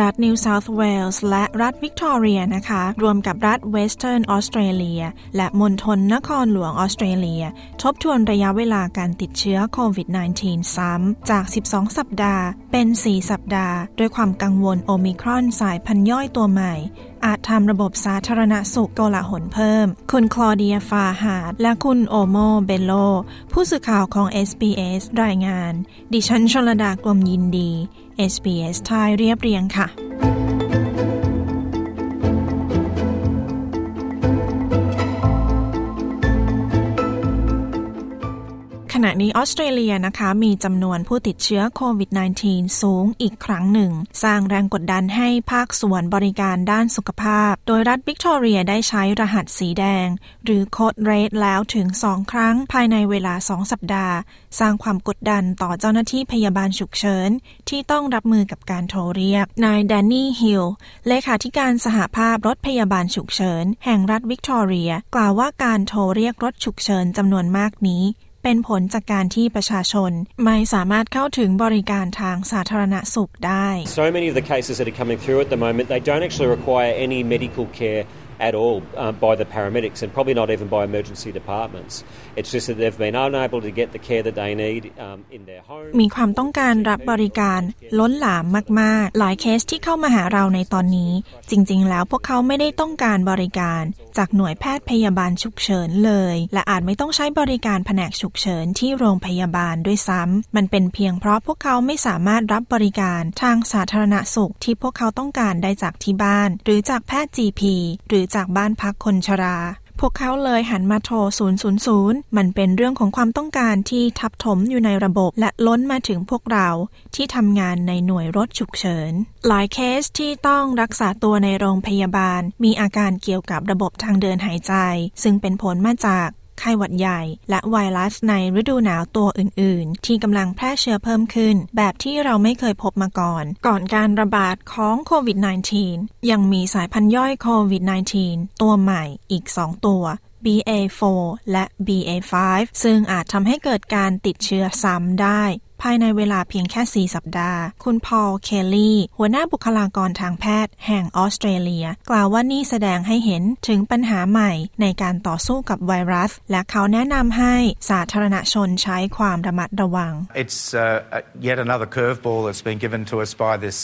รัฐนิวเซาท์เวลส์และรัฐวิกตอเรียนะคะ รวมกับรัฐเวสเทิร์นออสเตรเลีย และมณฑลนครหลวงออสเตรเลีย ทบทวนระยะเวลาการติดเชื้อโควิด -19 ซ้ำ จาก 12 สัปดาห์ เป็น 4 สัปดาห์ ด้วยความกังวลโอมิครอนสายพันธุ์ย่อยตัวใหม่อาจทำระบบสาธารณสุขโกลาหลเพิ่ม คุณคลอเดียฟาฮาด และคุณโอโมเบโล ผู้สื่อข่าวของ SBS รายงาน ดิฉันชลดากลมยินดี SBS ไทยเรียบเรียงค่ะ นี้ออสเตรเลียนะคะมีจำนวนผู้ติดเชื้อโควิด -19 สูงอีกครั้งหนึ่ง สร้างแรงกดดันให้ภาคส่วนบริการด้านสุขภาพ โดยรัฐวิกตอเรียได้ใช้รหัสสีแดง หรือ Code Red แล้วถึง2ครั้งภายในเวลา2สัปดาห์ สร้างความกดดันต่อเจ้าหน้าที่พยาบาลฉุกเฉิน ที่ต้องรับมือกับการโทรเรียก นายแดนนี่ฮิลเลขาธิการสหภาพรถพยาบาลฉุกเฉิน แห่งรัฐวิกตอเรีย กล่าวว่าการโทรเรียกรถฉุกเฉินจำนวนมากนี้ เป็นผลจากการที่ประชาชนไม่สามารถเข้าถึงบริการทางสาธารณสุขได้ So many of the cases that are coming through at the moment they don't actually require any medical care at all um, by the paramedics and probably not even by emergency departments. It's just that they've been unable to get the care that they need um, in their home. มีความต้องการรับบริการล้นหลามมาก ๆ หลายเคสที่เข้ามาหาเราในตอนนี้ จริง ๆ แล้วพวกเขาไม่ได้ต้องการบริการ จากหน่วยแพทย์พยาบาลฉุกเฉินเลย และอาจไม่ต้องใช้บริการแผนกฉุกเฉินที่โรงพยาบาลด้วยซ้ำมันเป็นเพียงเพราะพวกเขาไม่สามารถรับบริการทางสาธารณสุขที่พวกเขาต้องการได้จากที่บ้าน หรือจากแพทย์ GP หรือจากบ้านพักคนชรา พวกเขาเลยหันมาโทร 000 มันเป็นเรื่องของความต้องการที่ทับถมอยู่ในระบบ และล้นมาถึงพวกเราที่ทำงานในหน่วยรถฉุกเฉิน หลายเคสที่ต้องรักษาตัวในโรงพยาบาล มีอาการเกี่ยวกับระบบทางเดินหายใจ ซึ่งเป็นผลมาจาก ไข้หวัดใหญ่ และไวรัสในฤดูหนาวตัวอื่น ๆ ที่กำลังแพร่เชื้อเพิ่มขึ้น แบบที่เราไม่เคยพบมาก่อน ก่อนการระบาดของโควิด -19 ยังมีสายพันธุ์ย่อยโควิด -19 ตัวใหม่อีก 2 ตัว BA4 และ BA5 ซึ่งอาจทำให้เกิดการติดเชื้อซ้ำได้ ภายในเวลาเพียงแค่ 4 สัปดาห์ คุณพอล เคลลี่ หัวหน้าบุคลากรทางแพทย์ แห่งออสเตรเลีย กล่าวว่านี่แสดงให้เห็นถึงปัญหาใหม่ในการต่อสู้กับไวรัส และเขาแนะนำให้สาธารณชนใช้ความระมัดระวัง It's uh, yet another curveball that's been given to us by this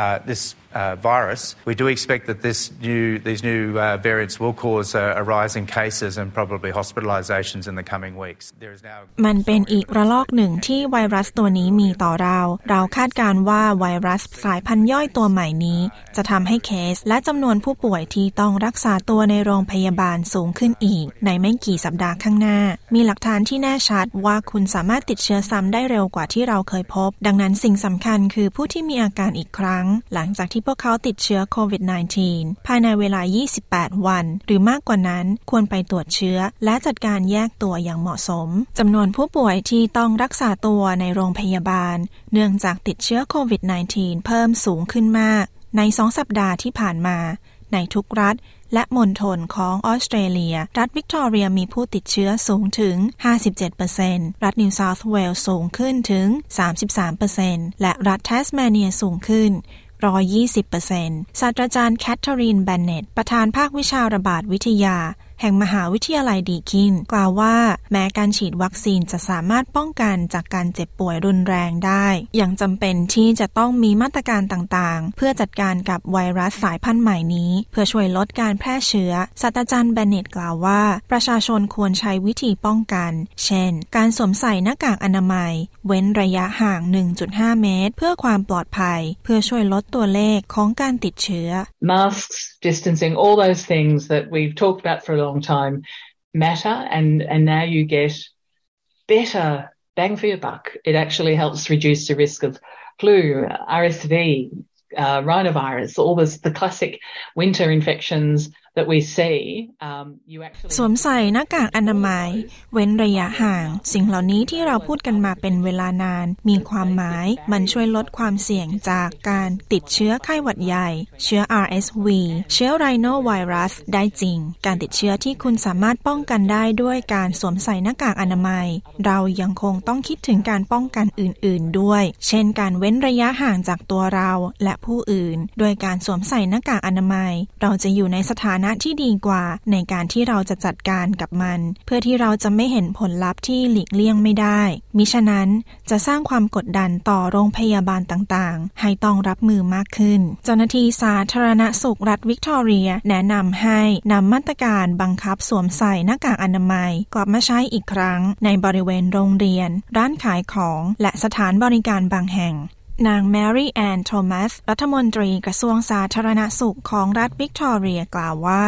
uh, this uh, virus. We do expect that this new, these new uh, variants will cause a, a rise in cases and probably hospitalizations in the coming weeks. There is now มันเป็นอีกระลอกหนึ่งที่ไวรัสตัวนี้มีต่อเรา เราคาดการว่าไวรัสสายพันธุ์ย่อยตัวใหม่นี้ จะทำให้เคสและจำนวนผู้ป่วยที่ต้องรักษาตัวในโรงพยาบาลสูงขึ้นอีก ในไม่กี่สัปดาห์ข้างหน้า มีหลักฐานที่แน่ชัดว่าคุณสามารถติดเชื้อซ้ำได้เร็วกว่าที่เราเคยพบ ดังนั้นสิ่งสำคัญคือผู้ที่มีอาการอีกครั้ง หลังจากที่ที่พวกเขาติดเชื้อโควิด -19 ภายในเวลา 28 วัน หรือมากกว่านั้นควรไปตรวจเชื้อ และจัดการแยกตัวอย่างเหมาะสมจำนวนผู้ป่วยที่ต้องรักษาตัวในโรงพยาบาล เนื่องจากติดเชื้อโควิด -19 เพิ่มสูงขึ้นมาก ในสองสัปดาห์ที่ผ่านมา ในทุกรัฐและมณฑลของออสเตรเลีย รัฐวิกตอเรียมีผู้ติดเชื้อสูงถึง 57%รัฐนิวเซาท์เวลส์สูงขึ้นถึง 33%และรัฐแทสเมเนียสูงขึ้น 120%ศาสตราจารย์แคทเธอรีนแบนเนตประธานภาควิชาระบาดวิทยา แห่งมหาวิทยาลัยดีคิน กล่าวว่า แม้การฉีดวัคซีนจะสามารถป้องกันจากการเจ็บป่วยรุนแรงได้ ยังจำเป็นที่จะต้องมีมาตรการต่างๆ เพื่อจัดการกับไวรัสสายพันธุ์ใหม่นี้ เพื่อช่วยลดการแพร่เชื้อศาสตราจารย์แบนเนตกล่าวว่า ประชาชนควรใช้วิธีป้องกัน เช่น การสวมใส่หน้ากากอนามัย เว้นระยะห่าง 1.5 เมตร เพื่อความปลอดภัย เพื่อช่วยลดตัวเลขของการติดเชื้อ masks distancing all those things that we've talked about for a long time matter and, and now you get better bang for your buck. It actually helps reduce the risk of flu, RSV, uh, rhinovirus, all this, the classic winter infections that we see, um, you actually สวมใส่หน้ากากอนามัย เว้นระยะห่าง สิ่งเหล่านี้ที่เราพูดกันมาเป็นเวลานาน มีความหมาย มันช่วยลดความเสี่ยงจากการติดเชื้อไข้หวัดใหญ่ เชื้อ RSV เชื้อไรโนไวรัสได้จริง การติดเชื้อที่คุณสามารถป้องกันได้ด้วยการสวมใส่หน้ากากอนามัย เรายังคงต้องคิดถึงการป้องกันอื่น ๆ ด้วย เช่น การเว้นระยะห่างจากตัวเราและผู้อื่น โดยการสวมใส่หน้ากากอนามัย เราจะอยู่ในสถานะที่ดีกว่า ในการที่เราจะจัดการกับมัน เพื่อที่เราจะไม่เห็นผลลัพธ์ที่หลีกเลี่ยงไม่ได้ มิฉะนั้นจะสร้างความกดดันต่อโรงพยาบาลต่างๆ ให้ต้องรับมือมากขึ้น เจ้าหน้าที่สาธารณสุขรัฐวิกตอเรีย แนะนำให้นำมาตรการบังคับสวมใส่หน้ากากอนามัยกลับมาใช้อีกครั้ง ในบริเวณโรงเรียน ร้านขายของ และสถานบริการบางแห่ง นางแมรี่แอนโทมัส รัฐมนตรีกระทรวงสาธารณสุขของรัฐวิกตอเรียกล่าวว่า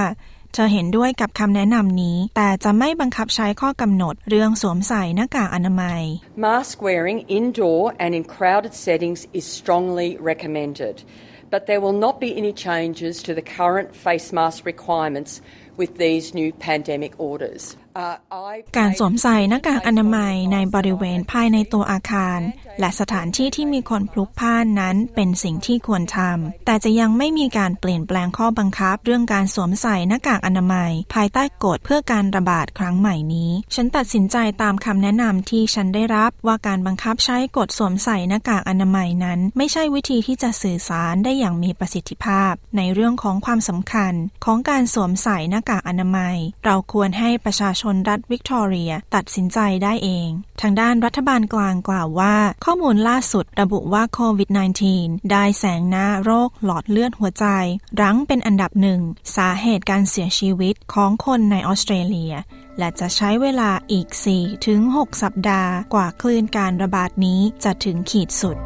เธอเห็นด้วยกับคำแนะนำนี้ แต่จะไม่บังคับใช้ข้อกำหนดเรื่องสวมใส่หน้ากากอนามัย Mask wearing indoor and in crowded settings is strongly recommended but there will not be any changes to the current face mask requirements with these new pandemic orders. การสวมใส่หน้ากากอนามัยในบริเวณภายในตัวอาคาร และสถานที่ที่มีคนพลุกพล่านนั้นเป็นสิ่งที่ควรทำ แต่จะยังไม่มีการเปลี่ยนแปลงข้อบังคับ เรื่องการสวมใส่หน้ากากอนามัย ภายใต้กฎเพื่อการระบาดครั้งใหม่นี้ ฉันตัดสินใจตามคำแนะนำที่ฉันได้รับว่าการบังคับใช้กฎสวมใส่หน้ากากอนามัยนั้น ไม่ใช่วิธีที่จะสื่อสารได้อย่างมีประสิทธิภาพ ในเรื่องของความสำคัญของการสวมใส่หน้ากากอนามัย เราควรให้ประชาชนรัฐวิกตอเรีย ตัดสินใจได้เอง ทางด้านรัฐบาลกลางกล่าวว่าข้อมูลล่าสุดระบุว่าโควิด -19 ได้แสงหน้าโรคหลอดเลือดหัวใจ รั้งเป็นอันดับหนึ่ง สาเหตุการเสียชีวิตของคนในออสเตรเลีย และจะใช้เวลาอีก 4-6 สัปดาห์ กว่าคลื่นการระบาดนี้จะถึงขีดสุด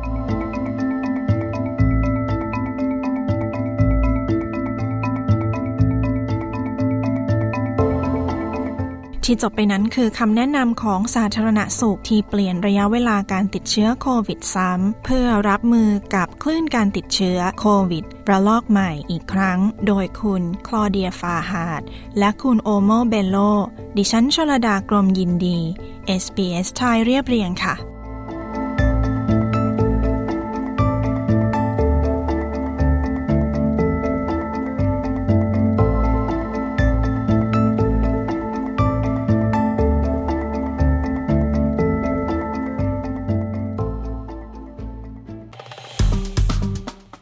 ที่จบไปนั้นคือคำแนะนำของสาธารณสุขที่เปลี่ยนระยะเวลาการติดเชื้อโควิดซ้ำเพื่อรับมือกับคลื่นการติดเชื้อโควิด ระลอกใหม่อีกครั้ง โดยคุณคลอเดียฟาฮาด และคุณโอโมเบโล ดิฉันชลดากรมยินดี SBS ไทยเรียบเรียงค่ะ